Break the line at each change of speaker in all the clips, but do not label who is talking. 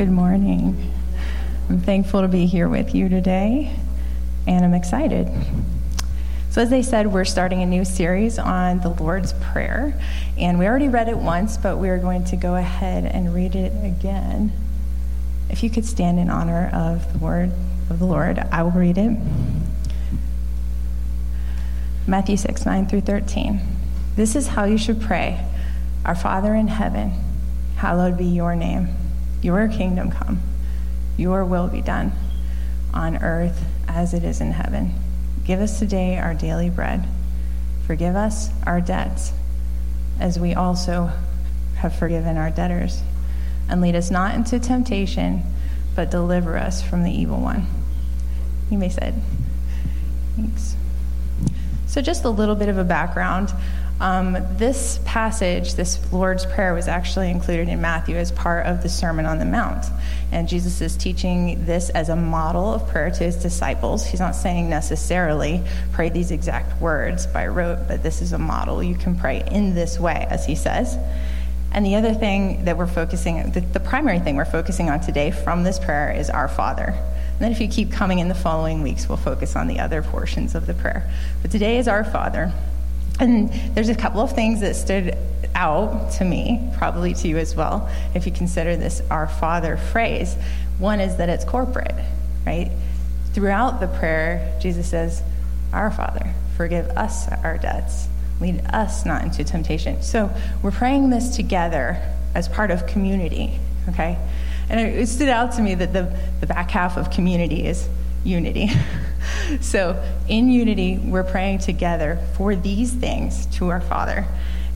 Good morning. I'm thankful to be here with you today, and I'm excited. So, as they said, we're starting a new series on the Lord's Prayer, and we already read it once, but we are going to go ahead and read it again. If you could stand in honor of the word of the Lord, I will read it. Matthew 6, 9 through 13. This is how you should pray Our Father in heaven, hallowed be your name. Your kingdom come, your will be done on earth as it is in heaven. Give us today our daily bread. Forgive us our debts, as we also have forgiven our debtors. And lead us not into temptation, but deliver us from the evil one. You may sit. Thanks. So, just a little bit of a background. Um, this passage, this Lord's Prayer, was actually included in Matthew as part of the Sermon on the Mount. And Jesus is teaching this as a model of prayer to his disciples. He's not saying necessarily pray these exact words by rote, but this is a model. You can pray in this way, as he says. And the other thing that we're focusing, the, the primary thing we're focusing on today from this prayer is Our Father. And then if you keep coming in the following weeks, we'll focus on the other portions of the prayer. But today is Our Father. And there's a couple of things that stood out to me, probably to you as well, if you consider this our Father phrase. One is that it's corporate, right? Throughout the prayer, Jesus says, Our Father, forgive us our debts, lead us not into temptation. So we're praying this together as part of community, okay? And it stood out to me that the, the back half of community is unity. so, in unity, we're praying together for these things to our Father.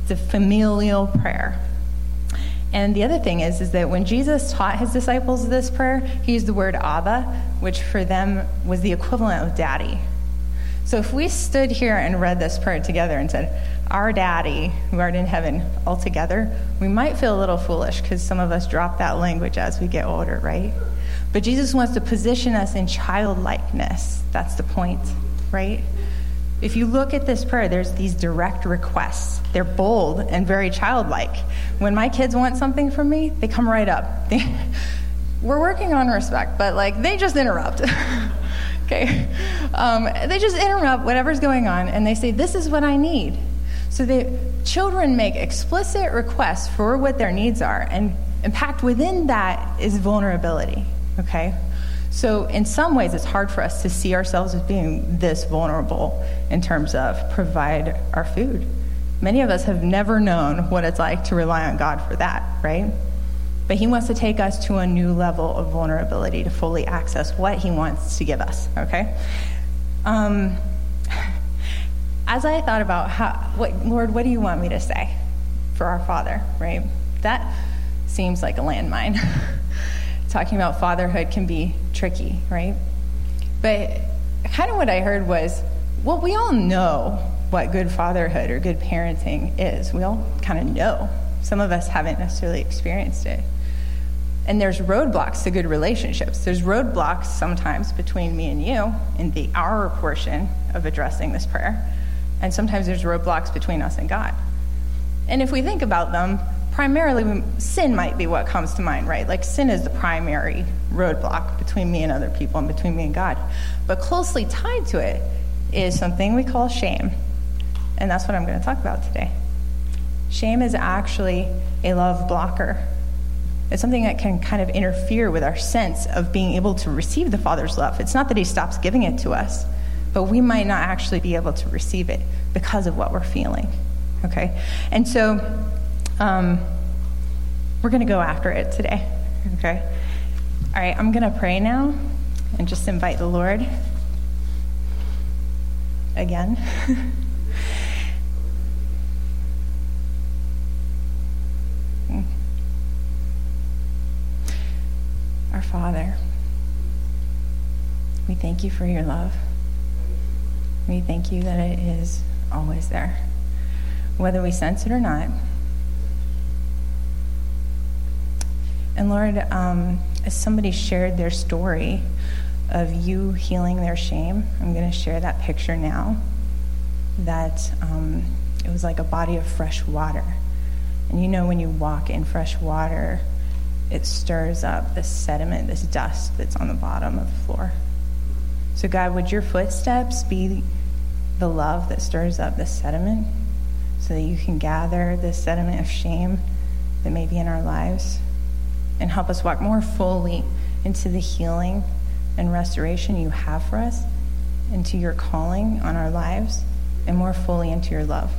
It's a familial prayer. And the other thing is, is that when Jesus taught his disciples this prayer, he used the word Abba, which for them was the equivalent of daddy. So if we stood here and read this prayer together and said, Our daddy, who art in heaven, all together, we might feel a little foolish because some of us drop that language as we get older, right? But Jesus wants to position us in childlikeness. That's the point, right? If you look at this prayer, there's these direct requests. They're bold and very childlike. When my kids want something from me, they come right up. They, we're working on respect, but like they just interrupt. okay? Um, they just interrupt whatever's going on and they say, This is what I need. So the children make explicit requests for what their needs are, and, packed within that is vulnerability okay? So, in some ways, it's hard for us to see ourselves as being this vulnerable in terms of provide our food. Many of us have never known what it's like to rely on God for that, right? But He wants to take us to a new level of vulnerability to fully access what He wants to give us, okay? Um, as I thought about how, what, Lord, what do you want me to say for our Father, right? That seems like a landmine. talking about fatherhood can be tricky, right? But kind of what I heard was, well, we all know what good fatherhood or good parenting is. We all kind of know. Some of us haven't necessarily experienced it. And there's roadblocks to good relationships. There's roadblocks sometimes between me and you in the our portion of addressing this prayer. And sometimes there's roadblocks between us and God. And if we think about them, primarily sin might be what comes to mind, right? Like sin is the primary roadblock between me and other people and between me and God. But closely tied to it is something we call shame. And that's what I'm going to talk about today. Shame is actually a love blocker. It's something that can kind of interfere with our sense of being able to receive the Father's love. It's not that He stops giving it to us, but we might not actually be able to receive it because of what we're feeling. Okay? And so um, we're going to go after it today. Okay? All right, I'm going to pray now and just invite the Lord again. Our Father, we thank you for your love. We thank you that it is always there, whether we sense it or not. And Lord, um, as somebody shared their story of you healing their shame, I'm going to share that picture now. That um, it was like a body of fresh water. And you know, when you walk in fresh water, it stirs up this sediment, this dust that's on the bottom of the floor. So, God, would your footsteps be the love that stirs up this sediment so that you can gather this sediment of shame that may be in our lives and help us walk more fully into the healing and restoration you have for us, into your calling on our lives, and more fully into your love.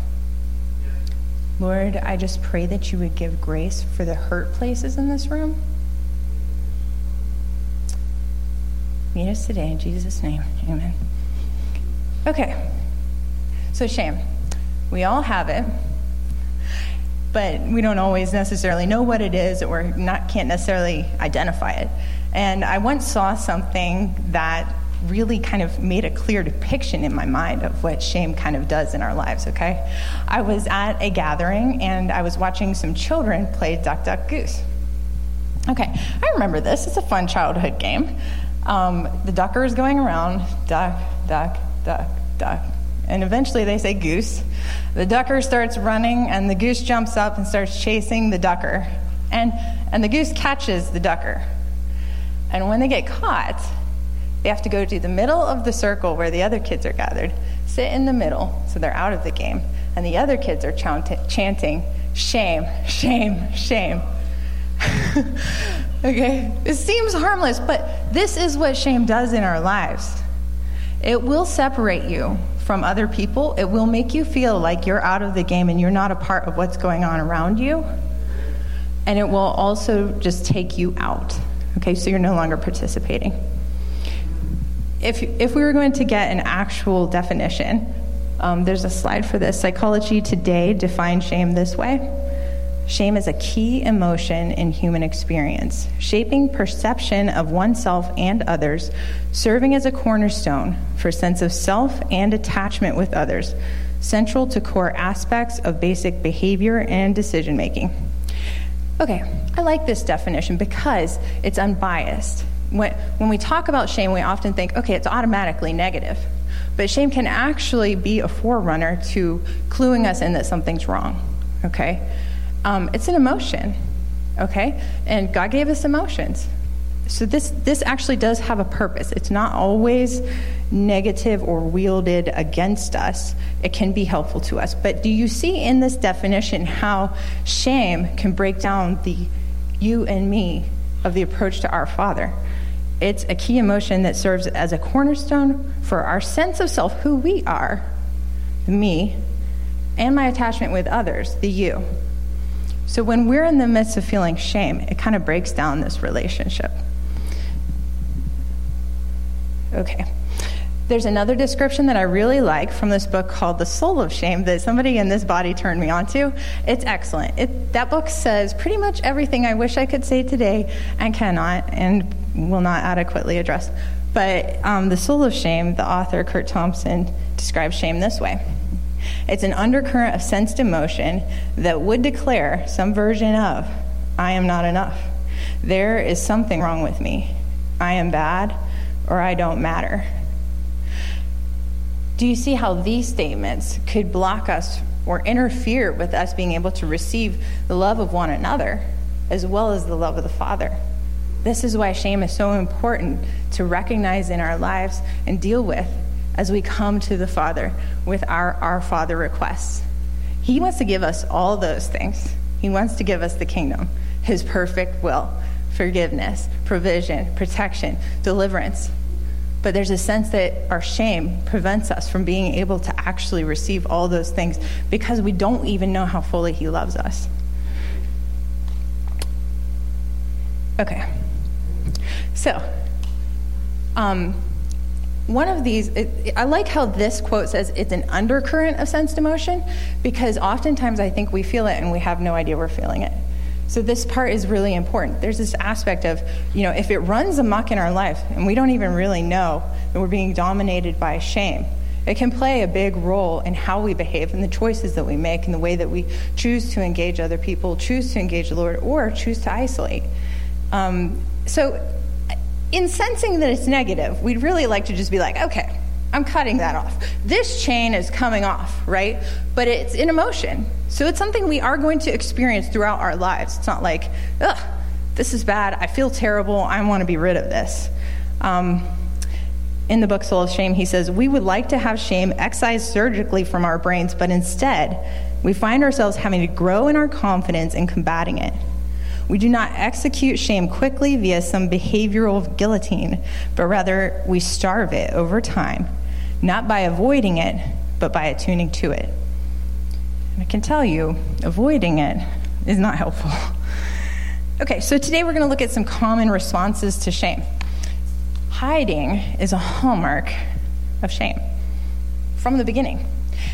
Lord, I just pray that you would give grace for the hurt places in this room. Meet us today in Jesus' name. Amen. Okay. So, shame. We all have it, but we don't always necessarily know what it is, or not, can't necessarily identify it. And I once saw something that really kind of made a clear depiction in my mind of what shame kind of does in our lives, okay? I was at a gathering and I was watching some children play Duck, Duck, Goose. Okay, I remember this. It's a fun childhood game. Um, the ducker is going around, duck, duck, duck, duck. And eventually they say goose. The ducker starts running, and the goose jumps up and starts chasing the ducker. And, and the goose catches the ducker. And when they get caught, they have to go to the middle of the circle where the other kids are gathered, sit in the middle, so they're out of the game. And the other kids are chanting, shame, shame, shame. okay? It seems harmless, but this is what shame does in our lives. It will separate you from other people. It will make you feel like you're out of the game and you're not a part of what's going on around you. And it will also just take you out. Okay, so you're no longer participating if, if we were going to get an actual definition, um, there's a slide for this. Psychology Today defines shame this way Shame is a key emotion in human experience, shaping perception of oneself and others, serving as a cornerstone for sense of self and attachment with others, central to core aspects of basic behavior and decision making. Okay, I like this definition because it's unbiased when, when we talk about shame, we often think, okay, it's automatically negative. But shame can actually be a forerunner to cluing us in that something's wrong, okay? Um, it's an emotion, okay? And God gave us emotions. So this, this actually does have a purpose. It's not always negative or wielded against us. It can be helpful to us. But do you see in this definition how shame can break down the you and me of the approach to our Father? It's a key emotion that serves as a cornerstone for our sense of self, who we are, me, and my attachment with others, the you. So when we're in the midst of feeling shame, it kind of breaks down this relationship. Okay. There's another description that I really like from this book called The Soul of Shame that somebody in this body turned me on to. It's excellent. It, that book says pretty much everything I wish I could say today and cannot and will not adequately address. But um, The Soul of Shame, the author, Curt Thompson, describes shame this way it's an undercurrent of sensed emotion that would declare some version of, I am not enough. There is something wrong with me. I am bad or I don't matter. Do you see how these statements could block us or interfere with us being able to receive the love of one another as well as the love of the Father? This is why shame is so important to recognize in our lives and deal with as we come to the Father with our Our Father requests. He wants to give us all those things. He wants to give us the kingdom, His perfect will, forgiveness, provision, protection, deliverance. But there's a sense that our shame prevents us from being able to actually receive all those things because we don't even know how fully He loves us. Okay. So, um, one of these, it, I like how this quote says it's an undercurrent of sensed emotion because oftentimes I think we feel it and we have no idea we're feeling it. So this part is really important. There's this aspect of, you know, if it runs amok in our life and we don't even really know that we're being dominated by shame, it can play a big role in how we behave and the choices that we make and the way that we choose to engage other people, choose to engage the Lord, or choose to isolate. Um, so, in sensing that it's negative, we'd really like to just be like, okay, I'm cutting that off. This chain is coming off, right? But it's in emotion. So it's something we are going to experience throughout our lives. It's not like, ugh, this is bad. I feel terrible. I want to be rid of this. Um, in the book Soul of Shame, he says, We would like to have shame excised surgically from our brains, but instead, we find ourselves having to grow in our confidence in combating it. We do not execute shame quickly via some behavioral guillotine, but rather we starve it over time, not by avoiding it, but by attuning to it. And I can tell you, avoiding it is not helpful. Okay, so today we're going to look at some common responses to shame. Hiding is a hallmark of shame from the beginning.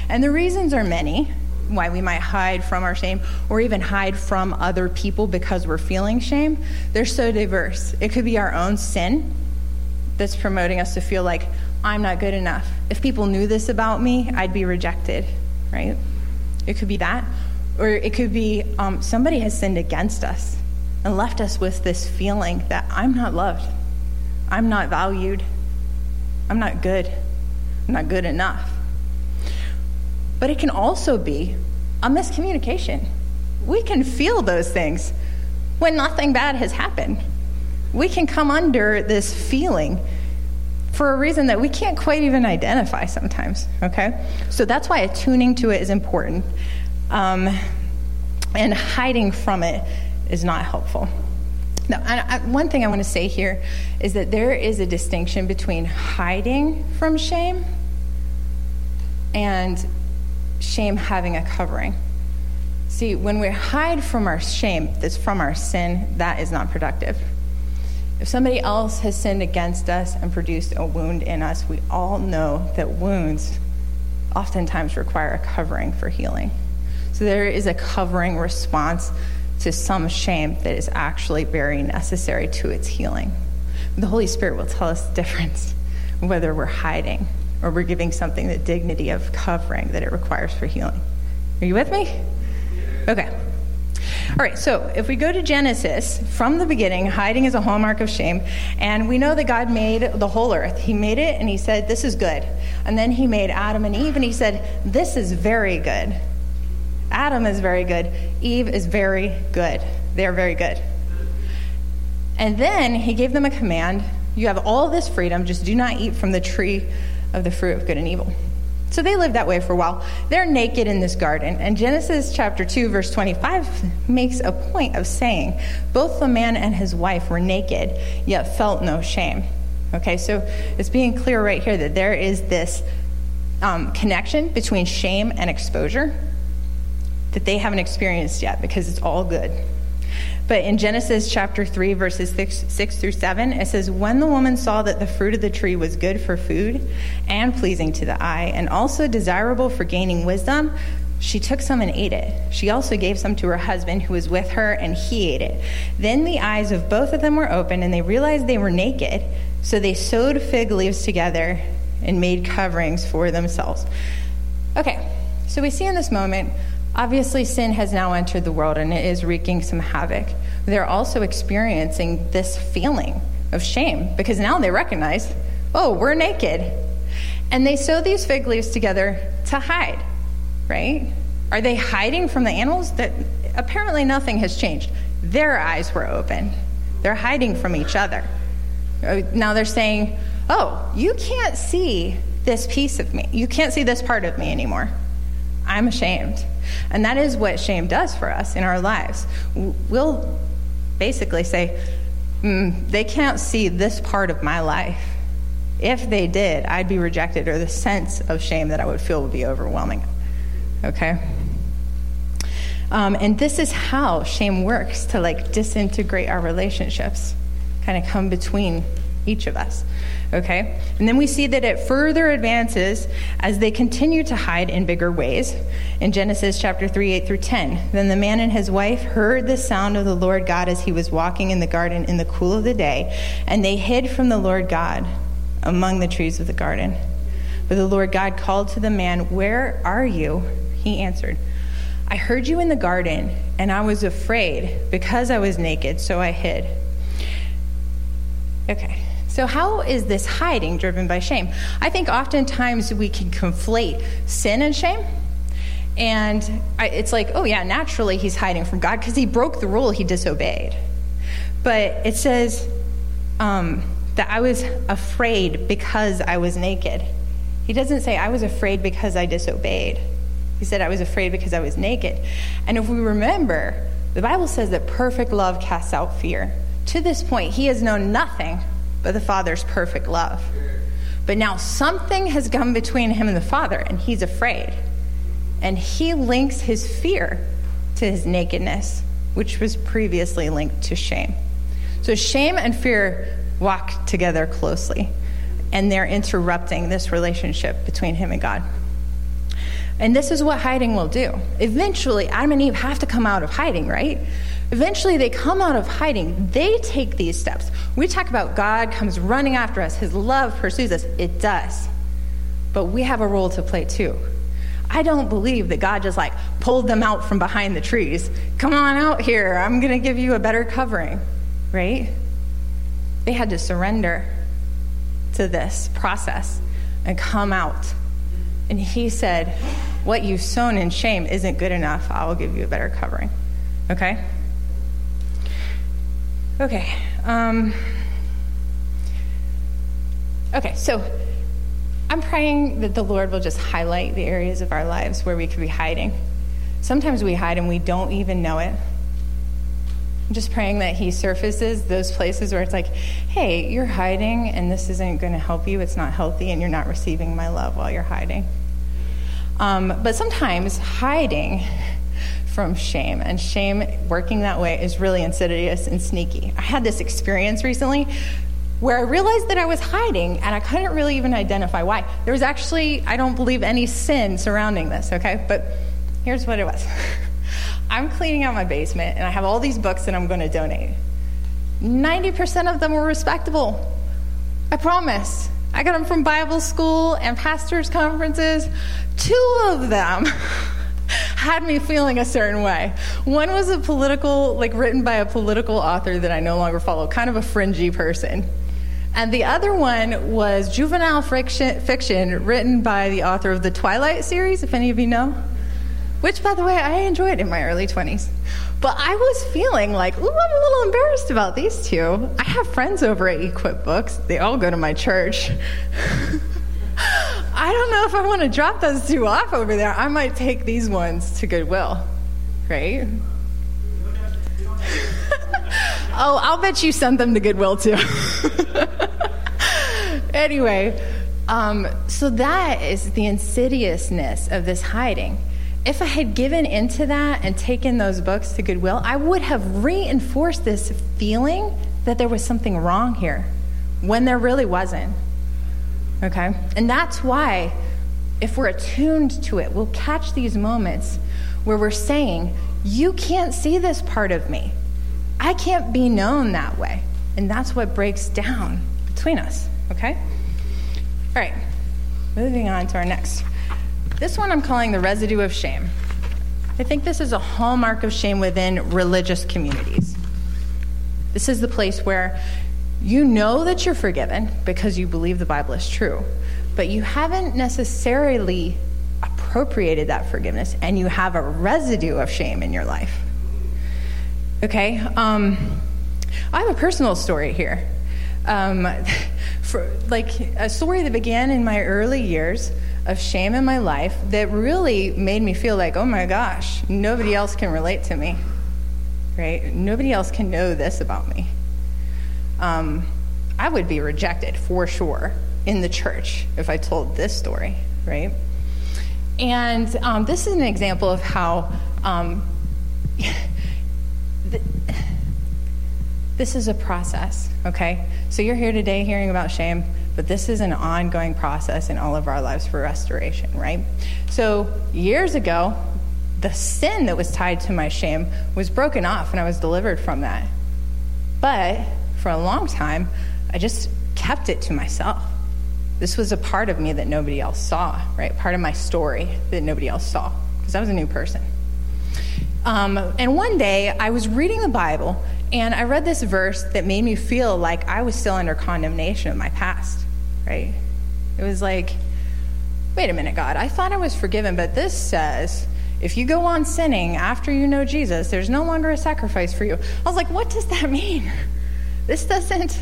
And the reasons are many why we might hide from our shame or even hide from other people because we're feeling shame. They're so diverse. It could be our own sin that's promoting us to feel like I'm not good enough. If people knew this about me, I'd be rejected, right? It could be that. Or it could be um, somebody has sinned against us and left us with this feeling that I'm not loved, I'm not valued, I'm not good, I'm not good enough. But it can also be a miscommunication. We can feel those things when nothing bad has happened. We can come under this feeling for a reason that we can't quite even identify sometimes, okay? So that's why attuning to it is important. Um, and hiding from it is not helpful. Now, I, I, one thing I want to say here is that there is a distinction between hiding from shame and shame having a covering. See, when we hide from our shame that's from our sin, that is not productive. If somebody else has sinned against us and produced a wound in us, we all know that wounds oftentimes require a covering for healing. So there is a covering response to some shame that is actually very necessary to its healing. The Holy Spirit will tell us the difference whether we're hiding or we're giving something the dignity of covering that it requires for healing. Are you with me? Okay. All right, so if we go to Genesis, from the beginning, hiding is a hallmark of shame, and we know that God made the whole earth. He made it, and He said, This is good. And then He made Adam and Eve, and He said, This is very good. Adam is very good. Eve is very good. They're very good. And then he gave them a command you have all this freedom, just do not eat from the tree of the fruit of good and evil. So they lived that way for a while. They're naked in this garden. And Genesis chapter 2, verse 25 makes a point of saying both the man and his wife were naked, yet felt no shame. Okay, so it's being clear right here that there is this um, connection between shame and exposure that they haven't experienced yet because it's all good. But in Genesis chapter 3, verses 6, 6, through 7, it says, When the woman saw that the fruit of the tree was good for food and pleasing to the eye, and also desirable for gaining wisdom, she took some and ate it. She also gave some to her husband who was with her, and he ate it. Then the eyes of both of them were opened, and they realized they were naked. So they sewed fig leaves together and made coverings for themselves. Okay, so we see in this moment Obviously, sin has now entered the world and it is wreaking some havoc. They're also experiencing this feeling of shame because now they recognize, oh, we're naked. And they sew these fig leaves together to hide, right? Are they hiding from the animals? That apparently nothing has changed. Their eyes were open. They're hiding from each other. Uh, now they're saying, "Oh, you can't see this piece of me. You can't see this part of me anymore. I'm ashamed." And that is what shame does for us in our lives. We'll basically say, mm, they can't see this part of my life. If they did, I'd be rejected, or the sense of shame that I would feel would be overwhelming. Okay? Um, and this is how shame works to like disintegrate our relationships, kind of come between each of us. Okay? And then we see that it further advances as they continue to hide in bigger ways. In Genesis chapter 3, 8 through 10, then the man and his wife heard the sound of the Lord God as he was walking in the garden in the cool of the day, and they hid from the Lord God among the trees of the garden. But the Lord God called to the man, Where are you? He answered, I heard you in the garden, and I was afraid because I was naked, so I hid. Okay. So, how is this hiding driven by shame? I think oftentimes we can conflate sin and shame. And it's like, oh, yeah, naturally he's hiding from God because he broke the rule he disobeyed. But it says um, that I was afraid because I was naked. He doesn't say I was afraid because I disobeyed. He said I was afraid because I was naked. And if we remember, the Bible says that perfect love casts out fear. To this point, he has known nothing but the Father's perfect love. But now something has come between him and the Father, and he's afraid. And he links his fear to his nakedness, which was previously linked to shame. So shame and fear walk together closely, and they're interrupting this relationship between him and God. And this is what hiding will do. Eventually, Adam and Eve have to come out of hiding, right? Eventually, they come out of hiding. They take these steps. We talk about God comes running after us, His love pursues us. It does. But we have a role to play too. I don't believe that God just like pulled them out from behind the trees. Come on out here. I'm going to give you a better covering, right? They had to surrender to this process and come out. And he said, What you've sown in shame isn't good enough. I will give you a better covering. Okay? Okay. Um, okay, so I'm praying that the Lord will just highlight the areas of our lives where we could be hiding. Sometimes we hide and we don't even know it. I'm just praying that He surfaces those places where it's like, hey, you're hiding and this isn't going to help you. It's not healthy and you're not receiving my love while you're hiding. Um, but sometimes hiding from shame, and shame working that way is really insidious and sneaky. I had this experience recently where I realized that I was hiding and I couldn't really even identify why. There was actually, I don't believe, any sin surrounding this, okay? But here's what it was I'm cleaning out my basement and I have all these books that I'm going to donate. 90% of them were respectable. I promise. I got them from Bible school and pastors' conferences. Two of them had me feeling a certain way. One was a political, like written by a political author that I no longer follow, kind of a fringy person. And the other one was juvenile fiction, fiction written by the author of the Twilight series, if any of you know. Which, by the way, I enjoyed in my early 20s. But I was feeling like, ooh, I'm a little embarrassed about these two. I have friends over at Equip Books, they all go to my church. I don't know if I want to drop those two off over there. I might take these ones to Goodwill, right? oh, I'll bet you sent them to Goodwill too. anyway, um, so that is the insidiousness of this hiding. If I had given into that and taken those books to Goodwill, I would have reinforced this feeling that there was something wrong here when there really wasn't. Okay? And that's why, if we're attuned to it, we'll catch these moments where we're saying, You can't see this part of me. I can't be known that way. And that's what breaks down between us. Okay? All right. Moving on to our next. This one I'm calling the residue of shame. I think this is a hallmark of shame within religious communities. This is the place where you know that you're forgiven because you believe the Bible is true, but you haven't necessarily appropriated that forgiveness and you have a residue of shame in your life. Okay? Um, I have a personal story here. Um, for, like a story that began in my early years of shame in my life that really made me feel like, oh my gosh, nobody else can relate to me. Right? Nobody else can know this about me um, I would be rejected for sure in the church if I told this story, right? And um, this is an example of how um, this is a process, okay? So you're here today hearing about shame, but this is an ongoing process in all of our lives for restoration, right? So years ago, the sin that was tied to my shame was broken off and I was delivered from that. But for a long time, I just kept it to myself. This was a part of me that nobody else saw, right? Part of my story that nobody else saw, because I was a new person. Um, and one day, I was reading the Bible, and I read this verse that made me feel like I was still under condemnation of my past, right? It was like, wait a minute, God, I thought I was forgiven, but this says if you go on sinning after you know Jesus, there's no longer a sacrifice for you. I was like, what does that mean? This doesn't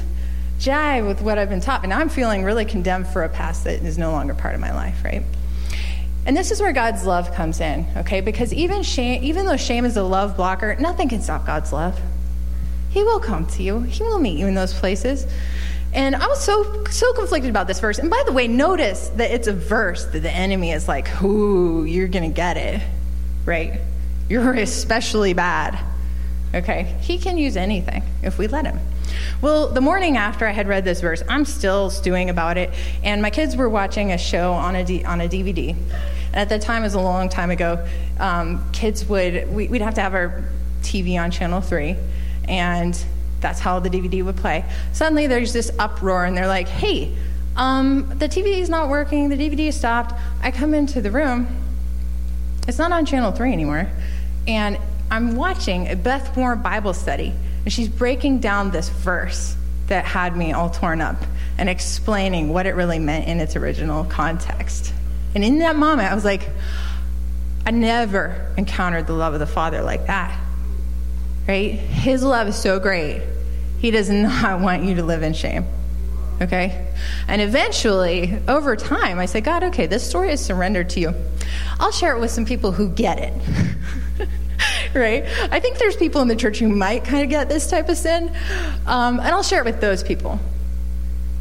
jive with what I've been taught. And I'm feeling really condemned for a past that is no longer part of my life, right? And this is where God's love comes in, okay? Because even shame, even though shame is a love blocker, nothing can stop God's love. He will come to you. He will meet you in those places. And I was so so conflicted about this verse. And by the way, notice that it's a verse that the enemy is like, "Ooh, you're to get it." Right? You're especially bad. Okay? He can use anything if we let him. Well, the morning after I had read this verse, I'm still stewing about it, and my kids were watching a show on a, D, on a DVD. And at that time, it was a long time ago, um, kids would, we, we'd have to have our TV on channel 3, and that's how the DVD would play. Suddenly, there's this uproar, and they're like, hey, um, the TV is not working, the DVD stopped. I come into the room, it's not on channel 3 anymore, and I'm watching a Beth Moore Bible study and she's breaking down this verse that had me all torn up and explaining what it really meant in its original context. And in that moment, I was like, I never encountered the love of the Father like that. Right? His love is so great. He does not want you to live in shame. Okay? And eventually, over time, I said, God, okay, this story is surrendered to you. I'll share it with some people who get it. right? I think there's people in the church who might kind of get this type of sin, um, and I'll share it with those people.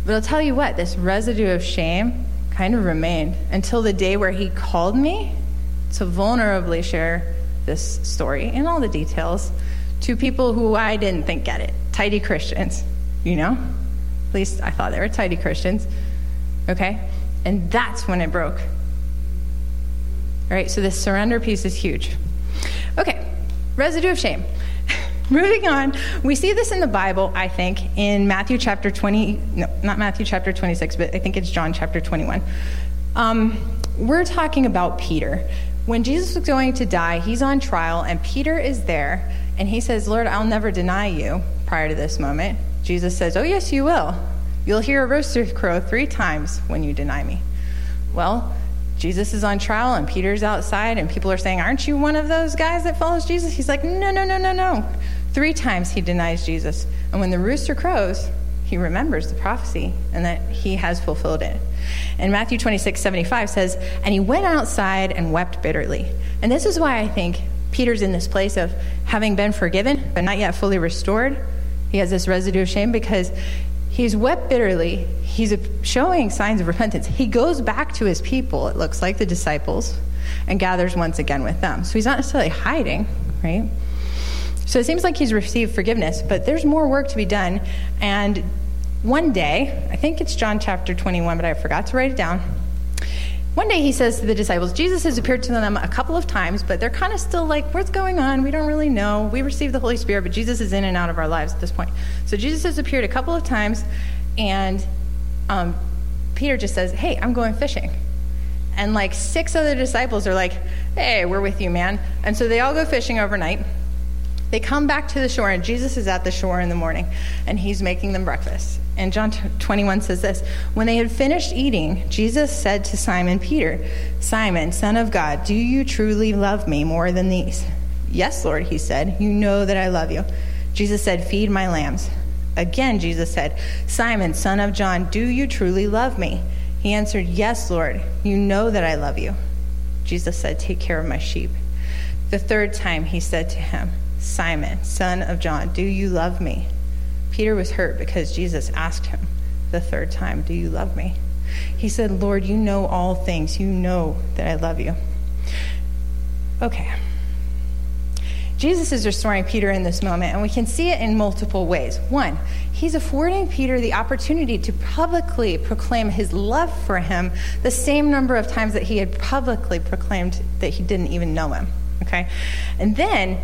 But I'll tell you what, this residue of shame kind of remained until the day where he called me to vulnerably share this story and all the details to people who I didn't think get it. Tidy Christians, you know? At least I thought they were tidy Christians. Okay? And that's when it broke. All right, so this surrender piece is huge. Okay, residue of shame. Moving on, we see this in the Bible, I think, in Matthew chapter 20, no, not Matthew chapter 26, but I think it's John chapter 21. Um, we're talking about Peter. When Jesus was going to die, he's on trial, and Peter is there, and he says, Lord, I'll never deny you prior to this moment. Jesus says, Oh, yes, you will. You'll hear a rooster crow three times when you deny me. Well, Jesus is on trial and Peter's outside, and people are saying, Aren't you one of those guys that follows Jesus? He's like, No, no, no, no, no. Three times he denies Jesus. And when the rooster crows, he remembers the prophecy and that he has fulfilled it. And Matthew 26, 75 says, And he went outside and wept bitterly. And this is why I think Peter's in this place of having been forgiven, but not yet fully restored. He has this residue of shame because He's wept bitterly. He's showing signs of repentance. He goes back to his people, it looks like the disciples, and gathers once again with them. So he's not necessarily hiding, right? So it seems like he's received forgiveness, but there's more work to be done. And one day, I think it's John chapter 21, but I forgot to write it down. One day he says to the disciples, Jesus has appeared to them a couple of times, but they're kind of still like, what's going on? We don't really know. We received the Holy Spirit, but Jesus is in and out of our lives at this point. So Jesus has appeared a couple of times, and um, Peter just says, hey, I'm going fishing. And like six other disciples are like, hey, we're with you, man. And so they all go fishing overnight. They come back to the shore, and Jesus is at the shore in the morning, and he's making them breakfast. And John 21 says this When they had finished eating, Jesus said to Simon Peter, Simon, son of God, do you truly love me more than these? Yes, Lord, he said. You know that I love you. Jesus said, Feed my lambs. Again, Jesus said, Simon, son of John, do you truly love me? He answered, Yes, Lord. You know that I love you. Jesus said, Take care of my sheep. The third time he said to him, Simon, son of John, do you love me? Peter was hurt because Jesus asked him the third time, Do you love me? He said, Lord, you know all things. You know that I love you. Okay. Jesus is restoring Peter in this moment, and we can see it in multiple ways. One, he's affording Peter the opportunity to publicly proclaim his love for him the same number of times that he had publicly proclaimed that he didn't even know him. Okay? And then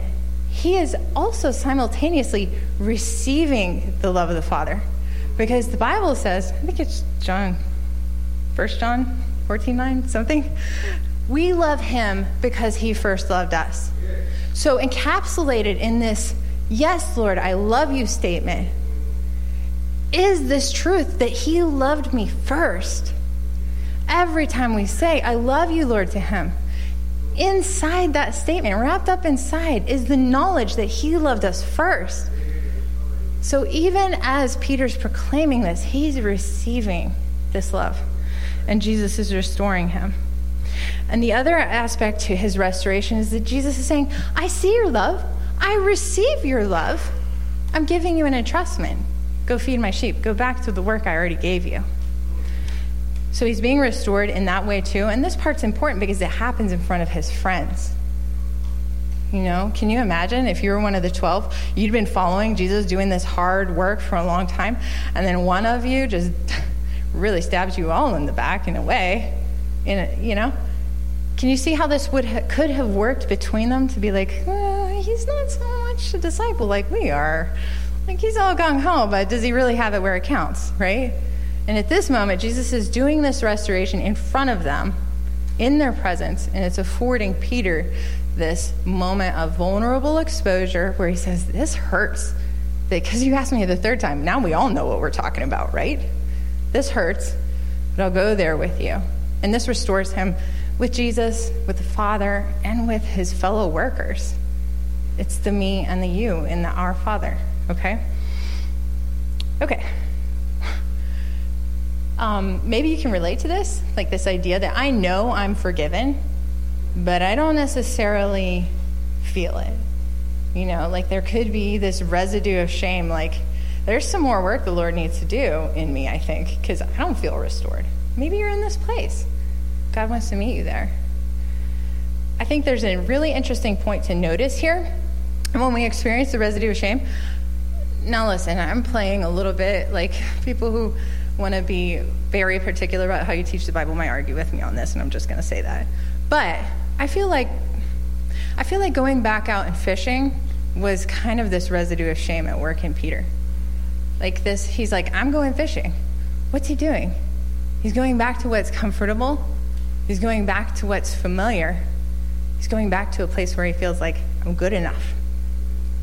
he is also simultaneously receiving the love of the Father. Because the Bible says, I think it's John, 1 John 14 9, something. We love him because he first loved us. So, encapsulated in this, yes, Lord, I love you statement, is this truth that he loved me first. Every time we say, I love you, Lord, to him, inside that statement, wrapped up inside, is the knowledge that he loved us first. So even as Peter's proclaiming this, he's receiving this love, and Jesus is restoring him. And the other aspect to his restoration is that Jesus is saying, I see your love, I receive your love, I'm giving you an entrustment. Go feed my sheep, go back to the work I already gave you. So he's being restored in that way too. And this part's important because it happens in front of his friends. You know, can you imagine if you were one of the 12, you'd been following Jesus doing this hard work for a long time, and then one of you just really stabs you all in the back in a way, in a, you know? Can you see how this would ha- could have worked between them to be like, he's not so much a disciple like we are. Like he's all gung ho, but does he really have it where it counts, right? And at this moment, Jesus is doing this restoration in front of them, in their presence, and it's affording Peter this moment of vulnerable exposure where he says, This hurts. Because you asked me the third time. Now we all know what we're talking about, right? This hurts, but I'll go there with you. And this restores him with Jesus, with the Father, and with his fellow workers. It's the me and the you in the Our Father, okay? Okay. Um, maybe you can relate to this, like this idea that I know I'm forgiven, but I don't necessarily feel it. You know, like there could be this residue of shame, like there's some more work the Lord needs to do in me, I think, because I don't feel restored. Maybe you're in this place. God wants to meet you there. I think there's a really interesting point to notice here. When we experience the residue of shame, now listen, I'm playing a little bit like people who want to be very particular about how you teach the Bible might argue with me on this, and I'm just going to say that. But I feel like I feel like going back out and fishing was kind of this residue of shame at work in Peter. Like this, he's like, I'm going fishing. What's he doing? He's going back to what's comfortable. He's going back to what's familiar. He's going back to a place where he feels like, I'm good enough.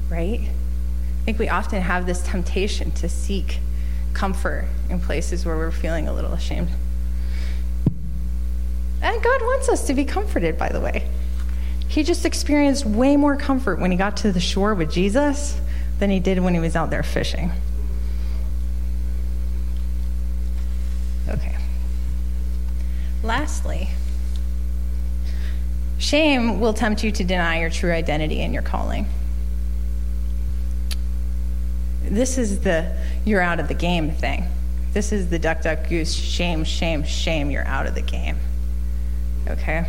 Right? I think we often have this temptation to seek comfort in places where we're feeling a little ashamed. And God wants us to be comforted, by the way. He just experienced way more comfort when he got to the shore with Jesus than he did when he was out there fishing. Okay. Lastly, shame will tempt you to deny your true identity and your calling. This is the you're out of the game thing. This is the duck, duck, goose, shame, shame, shame, you're out of the game. Okay?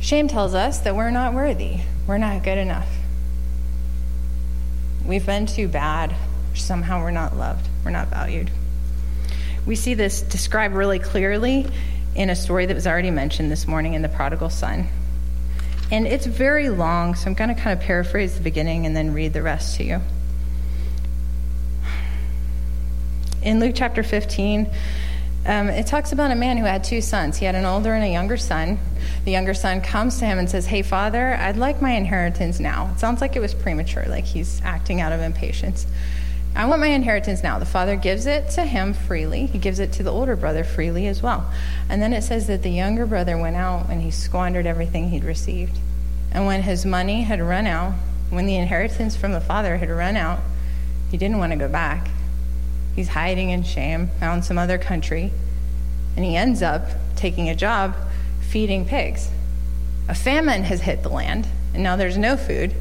Shame tells us that we're not worthy, we're not good enough. We've been too bad, somehow we're not loved, we're not valued. We see this described really clearly in a story that was already mentioned this morning in the prodigal son. And it's very long, so I'm going to kind of paraphrase the beginning and then read the rest to you. In Luke chapter 15, um, it talks about a man who had two sons. He had an older and a younger son. The younger son comes to him and says, Hey, father, I'd like my inheritance now. It sounds like it was premature, like he's acting out of impatience. I want my inheritance now. The father gives it to him freely. He gives it to the older brother freely as well. And then it says that the younger brother went out and he squandered everything he'd received. And when his money had run out, when the inheritance from the father had run out, he didn't want to go back. He's hiding in shame, found some other country, and he ends up taking a job feeding pigs. A famine has hit the land, and now there's no food,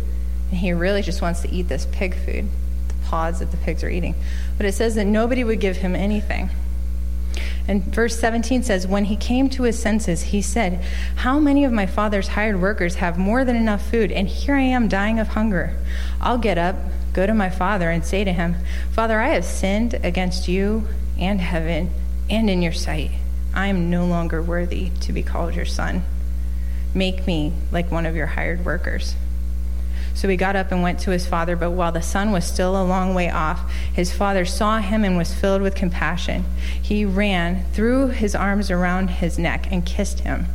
and he really just wants to eat this pig food, the pods that the pigs are eating. But it says that nobody would give him anything. And verse 17 says, When he came to his senses, he said, How many of my father's hired workers have more than enough food, and here I am dying of hunger? I'll get up go to my father and say to him, Father, I have sinned against you and heaven and in your sight. I am no longer worthy to be called your son. Make me like one of your hired workers. So he got up and went to his father, but while the son was still a long way off, his father saw him and was filled with compassion. He ran, threw his arms around his neck, and kissed him.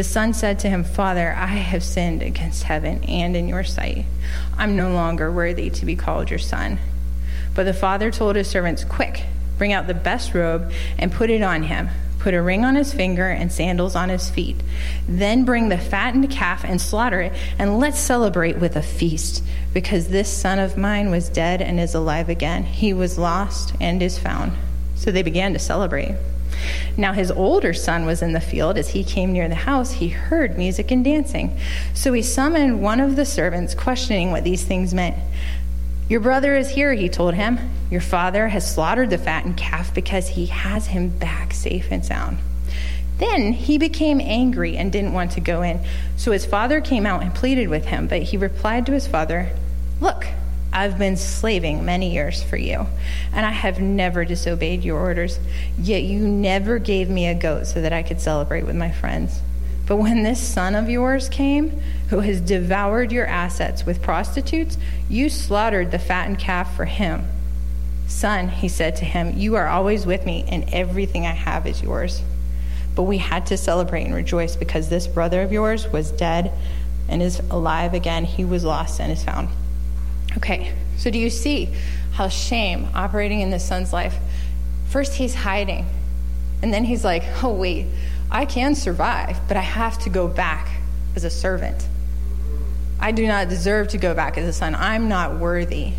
The son said to him, Father, I have sinned against heaven and in your sight. I'm no longer worthy to be called your son. But the father told his servants, Quick, bring out the best robe and put it on him. Put a ring on his finger and sandals on his feet. Then bring the fattened calf and slaughter it, and let's celebrate with a feast, because this son of mine was dead and is alive again. He was lost and is found. So they began to celebrate. Now his older son was in the field. As he came near the house, he heard music and dancing. So he summoned one of the servants, questioning what these things meant. Your brother is here, he told him. Your father has slaughtered the fattened calf because he has him back safe and sound. Then he became angry and didn't want to go in. So his father came out and pleaded with him, but he replied to his father, Look, I've been slaving many years for you, and I have never disobeyed your orders. Yet you never gave me a goat so that I could celebrate with my friends. But when this son of yours came, who has devoured your assets with prostitutes, you slaughtered the fattened calf for him. Son, he said to him, you are always with me, and everything I have is yours. But we had to celebrate and rejoice because this brother of yours was dead and is alive again. He was lost and is found. Okay, so do you see how shame operating in the son's life? First, he's hiding, and then he's like, oh, wait, I can survive, but I have to go back as a servant. I do not deserve to go back as a son. I'm not worthy.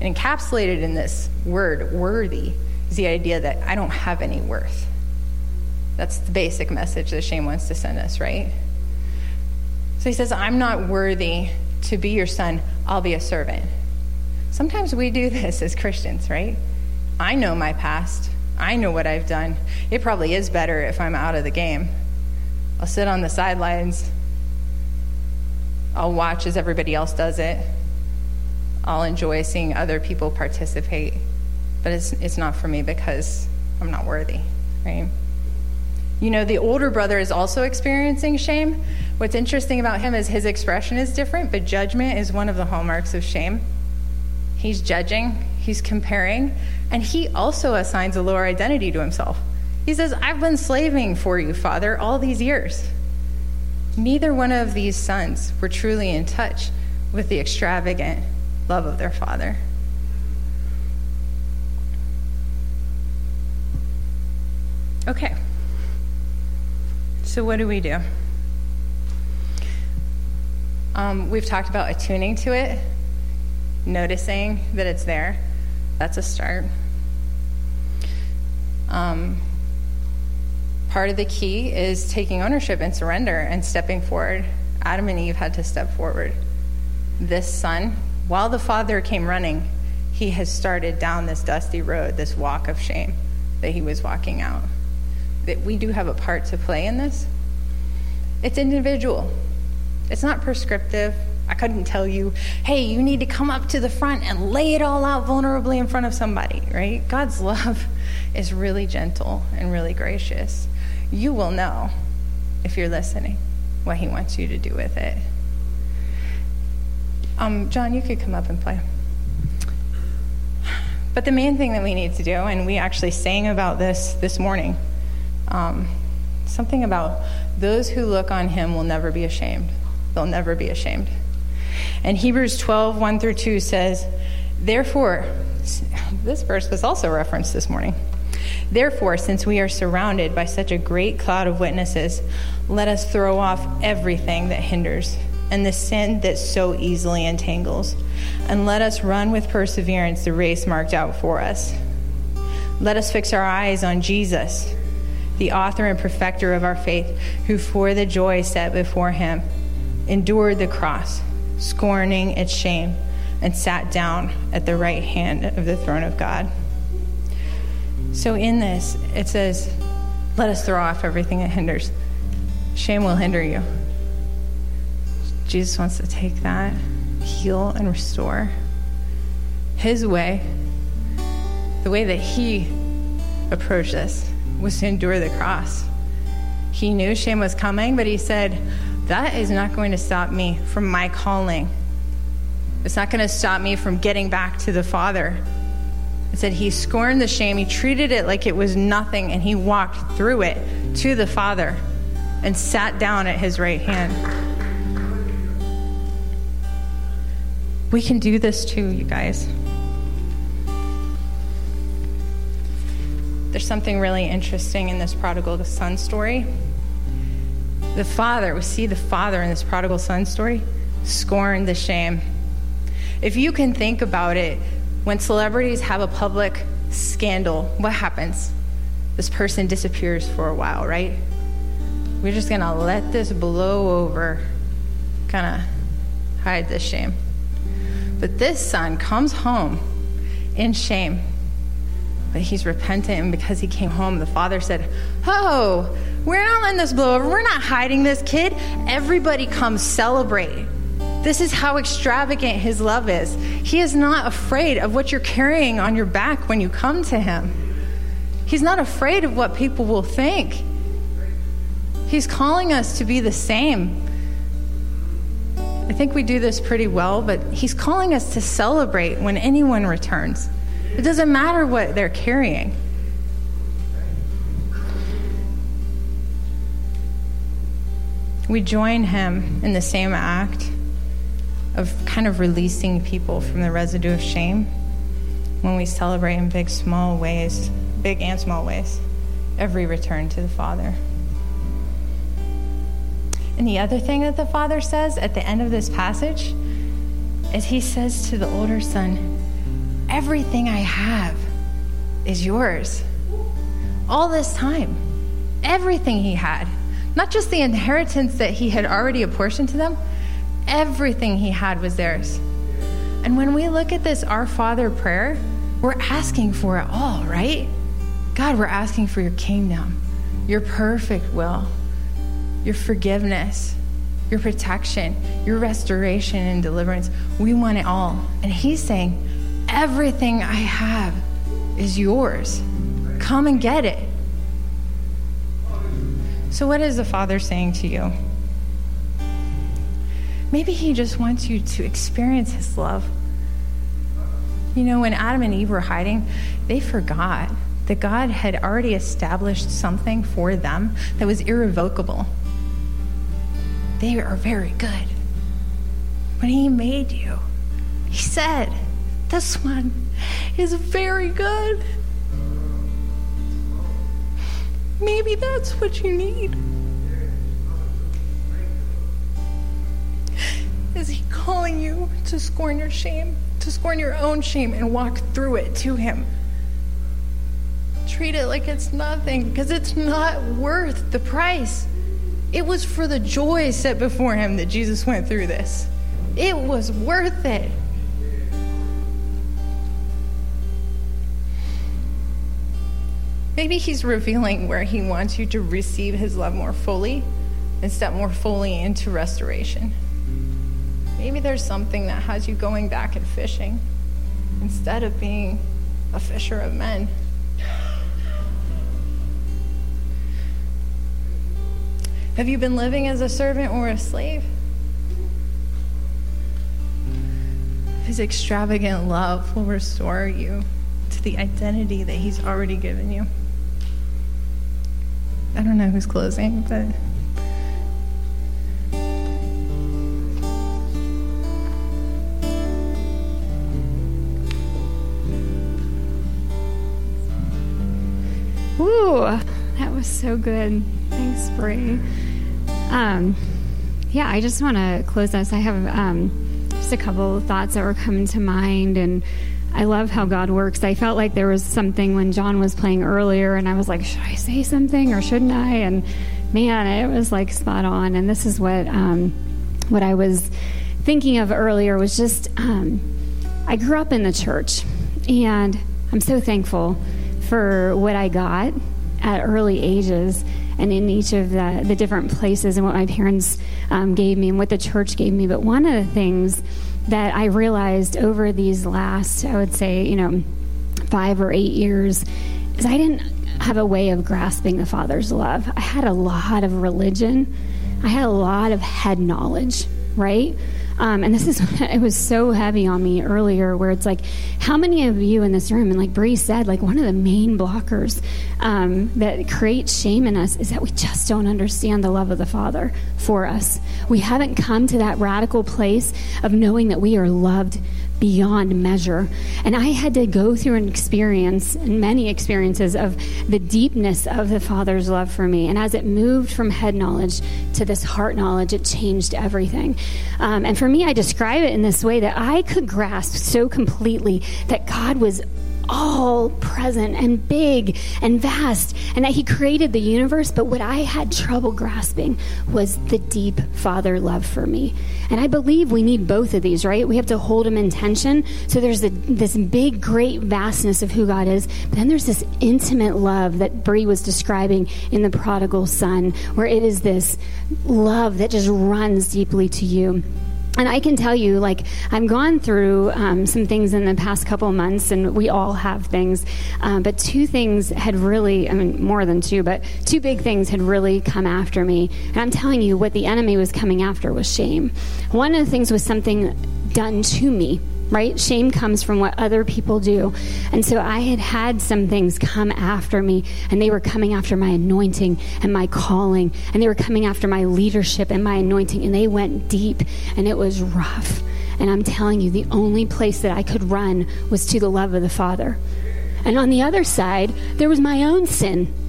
And encapsulated in this word, worthy, is the idea that I don't have any worth. That's the basic message that shame wants to send us, right? So he says, I'm not worthy to be your son, I'll be a servant. Sometimes we do this as Christians, right? I know my past. I know what I've done. It probably is better if I'm out of the game. I'll sit on the sidelines. I'll watch as everybody else does it. I'll enjoy seeing other people participate. But it's, it's not for me because I'm not worthy, right? You know, the older brother is also experiencing shame. What's interesting about him is his expression is different, but judgment is one of the hallmarks of shame. He's judging, he's comparing, and he also assigns a lower identity to himself. He says, I've been slaving for you, Father, all these years. Neither one of these sons were truly in touch with the extravagant love of their father. Okay. So, what do we do? Um, we've talked about attuning to it, noticing that it's there. That's a start. Um, part of the key is taking ownership and surrender and stepping forward. Adam and Eve had to step forward. This son, while the father came running, he has started down this dusty road, this walk of shame that he was walking out that we do have a part to play in this. It's individual, it's not prescriptive. I couldn't tell you, hey, you need to come up to the front and lay it all out vulnerably in front of somebody, right? God's love is really gentle and really gracious. You will know if you're listening what He wants you to do with it. Um, John, you could come up and play. But the main thing that we need to do, and we actually sang about this this morning, um, something about those who look on him will never be ashamed. They'll never be ashamed. And Hebrews 12, 1 through 2 says, Therefore, this verse was also referenced this morning. Therefore, since we are surrounded by such a great cloud of witnesses, let us throw off everything that hinders and the sin that so easily entangles, and let us run with perseverance the race marked out for us. Let us fix our eyes on Jesus the author and perfecter of our faith, who for the joy set before him endured the cross, scorning its shame, and sat down at the right hand of the throne of God. So in this, it says, let us throw off everything that hinders. Shame will hinder you. Jesus wants to take that, heal, and restore. His way, the way that he approached this was to endure the cross. He knew shame was coming, but he said, That is not going to stop me from my calling. It's not going to stop me from getting back to the Father. It said he scorned the shame, he treated it like it was nothing, and he walked through it to the Father and sat down at his right hand. We can do this too, you guys. There's something really interesting in this prodigal son story. The father, we see the father in this prodigal son story scorn the shame. If you can think about it, when celebrities have a public scandal, what happens? This person disappears for a while, right? We're just going to let this blow over, kind of hide this shame. But this son comes home in shame. But he's repentant, and because he came home, the father said, Oh, we're not letting this blow over. We're not hiding this kid. Everybody come celebrate. This is how extravagant his love is. He is not afraid of what you're carrying on your back when you come to him. He's not afraid of what people will think. He's calling us to be the same. I think we do this pretty well, but he's calling us to celebrate when anyone returns. It doesn't matter what they're carrying. We join him in the same act of kind of releasing people from the residue of shame when we celebrate in big, small ways, big and small ways, every return to the Father. And the other thing that the Father says at the end of this passage is He says to the older son, Everything I have is yours. All this time, everything he had, not just the inheritance that he had already apportioned to them Everything he had was theirs. And when we look at this Our Father prayer, we're asking for it all, right? God, we're asking for your kingdom, your perfect will, your forgiveness, your protection, your restoration and deliverance. We want it all. And he's saying, everything I have is yours. Come and get it. So, what is the Father saying to you? Maybe He just wants you to experience His love. You know, when Adam and Eve were hiding, they forgot that God had already established something for them that was irrevocable. They are very good. When He made you, He said, This one is very good. Maybe that's what you need. Is He calling you to scorn your shame, to scorn your own shame and walk through it to Him? Treat it like it's nothing because it's not worth the price. It was for the joy set before Him that Jesus went through this. It was worth it. Maybe He's revealing where He wants you to receive His love more fully and step more fully into restoration. Maybe there's something that has you going back and fishing instead of being a fisher of men. Have you been living as a servant or a slave? His extravagant love will restore you to the identity that He's already given you. I don't know who's closing, but.
that was so good. Thanks, Bree. Um, yeah, I just want to close us. I have um, just a couple thoughts that were coming to mind, and I love how God works. I felt like there was something when John was playing earlier, and I was like, should I say something or shouldn't I? And man, it was like spot on. And this is what um, what I was thinking of earlier was just um, I grew up in the church, and I'm so thankful for what I got at early ages and in each of the, the different places and what my parents um, gave me and what the church gave me. But one of the things that I realized over these last, I would say, you know, five or eight years is I didn't have a way of grasping the Father's love. I had a lot of religion, I had a lot of head knowledge, right? Um, and this is, it was so heavy on me earlier where it's like, how many of you in this room, and like Bree said, like one of the main blockers um, that creates shame in us is that we just don't understand the love of the Father for us. We haven't come to that radical place of knowing that we are loved beyond measure. And I had to go through an experience, many experiences, of the deepness of the Father's love for me. And as it moved from head knowledge to this heart knowledge, it changed everything. Um, and for me, I describe it in this way that I could grasp so completely that God was all present and big and vast, and that He created the universe. But what I had trouble grasping was the deep Father love for me. And I believe we need both of these, right? We have to hold them in tension. So there's a, this big, great vastness of who God is, but then there's this intimate love that Bree was describing in the prodigal son, where it is this love that just runs deeply to you and I can tell you, like, I've gone through um, some things in the past couple months, and we all have things. Um, but two things had really, I mean, more than two, but two big things had really come after me. And I'm telling you, what the enemy was coming after was shame. One of the things was something done to me right? Shame comes from what other people do. And so I had had some things come after me, and they were coming after my anointing and my calling, and they were coming after my leadership and my anointing, and they went deep, and it was rough. And I'm telling you, the only place that I could run was to the love of the Father. And on the other side, there was my own sin.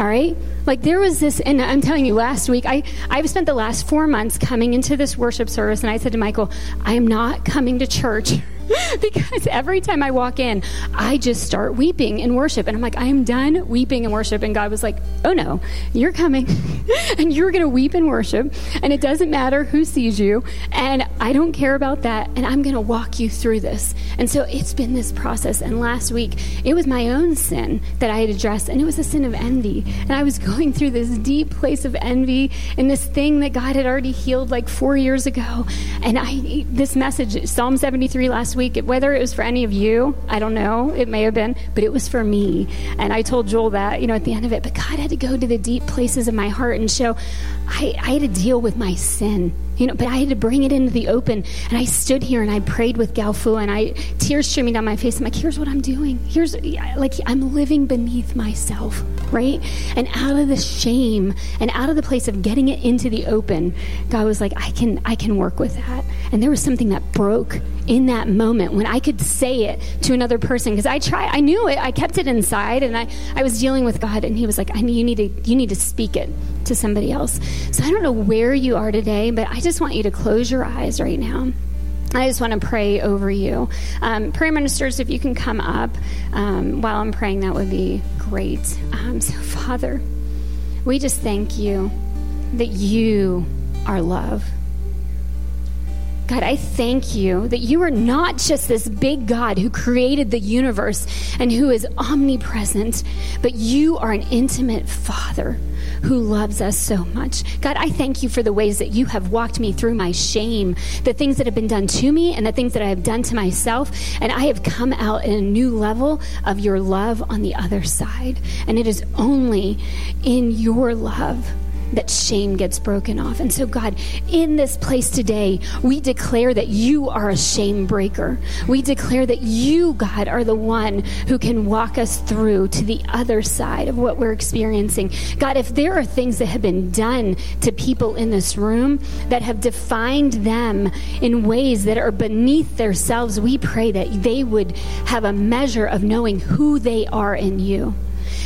All right? Like there was this, and I'm telling you, last week, I, I've spent the last four months coming into this worship service, and I said to Michael, I am not coming to church because every time I walk in, I just start weeping in worship. And I'm like, I am done weeping in worship. And God was like, Oh no, you're coming and you're going to weep in worship. And it doesn't matter who sees you. And I don't care about that. And I'm going to walk you through this. And so it's been this process. And last week, it was my own sin that I had addressed. And it was a sin of envy. And I was going through this deep place of envy and this thing that God had already healed like four years ago. And I, this message, Psalm 73 last week, week, whether it was for any of you, I don't know, it may have been, but it was for me. And I told Joel that, you know, at the end of it, but God had to go to the deep places of my heart and show I, I had to deal with my sin you know, but I had to bring it into the open. And I stood here and I prayed with Galfu and I tears streaming down my face. I'm like, here's what I'm doing. Here's like I'm living beneath myself, right? And out of the shame and out of the place of getting it into the open, God was like, I can I can work with that. And there was something that broke in that moment when I could say it to another person because I try I knew it. I kept it inside and I, I was dealing with God and he was like, I you need to you need to speak it to somebody else. So I don't know where you are today, but I just want you to close your eyes right now. I just want to pray over you. Um, prayer ministers, if you can come up um, while I'm praying, that would be great. Um, so, Father, we just thank you that you are love. God, I thank you that you are not just this big God who created the universe and who is omnipresent, but you are an intimate Father who loves us so much. God, I thank you for the ways that you have walked me through my shame, the things that have been done to me and the things that I have done to myself. And I have come out in a new level of your love on the other side. And it is only in your love that shame gets broken off. And so, God, in this place today, we declare that you are a shame breaker. We declare that you, God, are the one who can walk us through to the other side of what we're experiencing. God, if there are things that have been done to people in this room that have defined them in ways that are beneath themselves, we pray that they would have a measure of knowing who they are in you.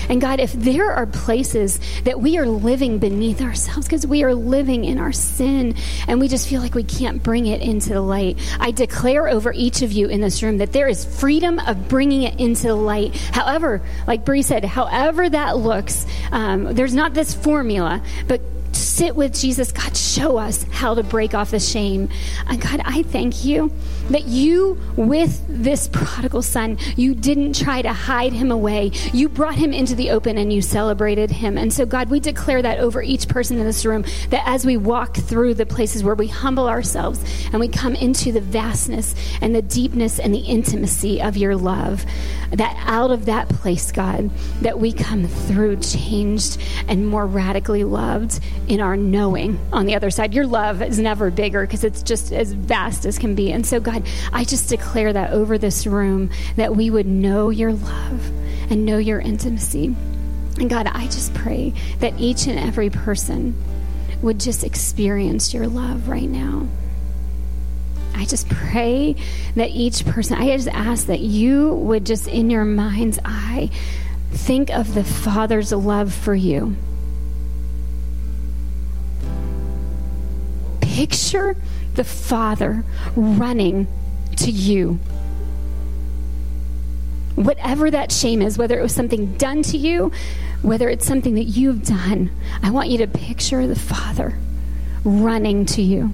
And God, if there are places that we are living beneath ourselves because we are living in our sin and we just feel like we can't bring it into the light, I declare over each of you in this room that there is freedom of bringing it into the light. However, like Bree said, however that looks, um, there's not this formula, but sit with Jesus. God, show us how to break off the shame. And God, I thank you that you, with this prodigal son, you didn't try to hide him away. You brought him into the open and you celebrated him. And so, God, we declare that over each person in this room that as we walk through the places where we humble ourselves and we come into the vastness and the deepness and the intimacy of your love, that out of that place, God, that we come through changed and more radically loved in our knowing on the other side. Your love is never bigger because it's just as vast as can be. And so, God, I just declare that over this room that we would know your love and know your intimacy. And God, I just pray that each and every person would just experience your love right now. I just pray that each person, I just ask that you would just in your mind's eye think of the Father's love for you. Picture the Father running to you. Whatever that shame is, whether it was something done to you, whether it's something that you've done, I want you to picture the Father running to you.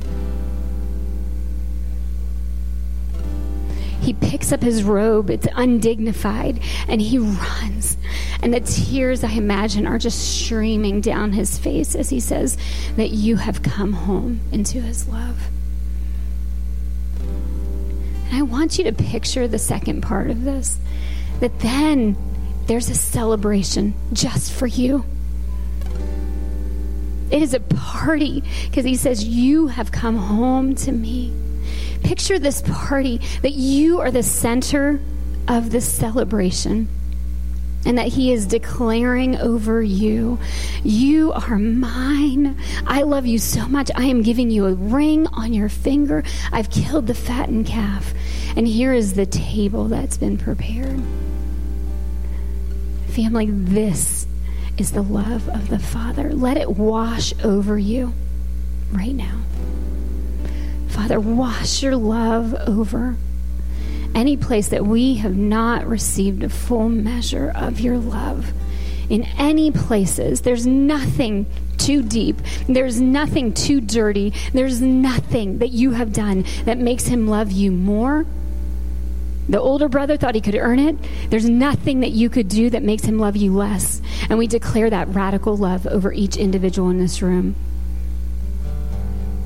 He picks up his robe, it's undignified, and he runs. And the tears, I imagine, are just streaming down his face as he says that you have come home into his love. And I want you to picture the second part of this that then there's a celebration just for you. It is a party because he says, You have come home to me. Picture this party that you are the center of the celebration and that he is declaring over you, You are mine. I love you so much. I am giving you a ring on your finger. I've killed the fattened calf. And here is the table that's been prepared. Family, this is the love of the Father. Let it wash over you right now. Father, wash your love over any place that we have not received a full measure of your love. In any places, there's nothing too deep. There's nothing too dirty. There's nothing that you have done that makes him love you more. The older brother thought he could earn it. There's nothing that you could do that makes him love you less. And we declare that radical love over each individual in this room.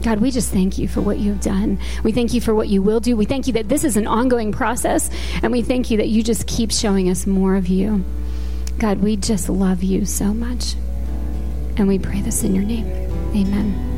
God, we just thank you for what you have done. We thank you for what you will do. We thank you that this is an ongoing process, and we thank you that you just keep showing us more of you. God, we just love you so much. And we pray this in your name. Amen.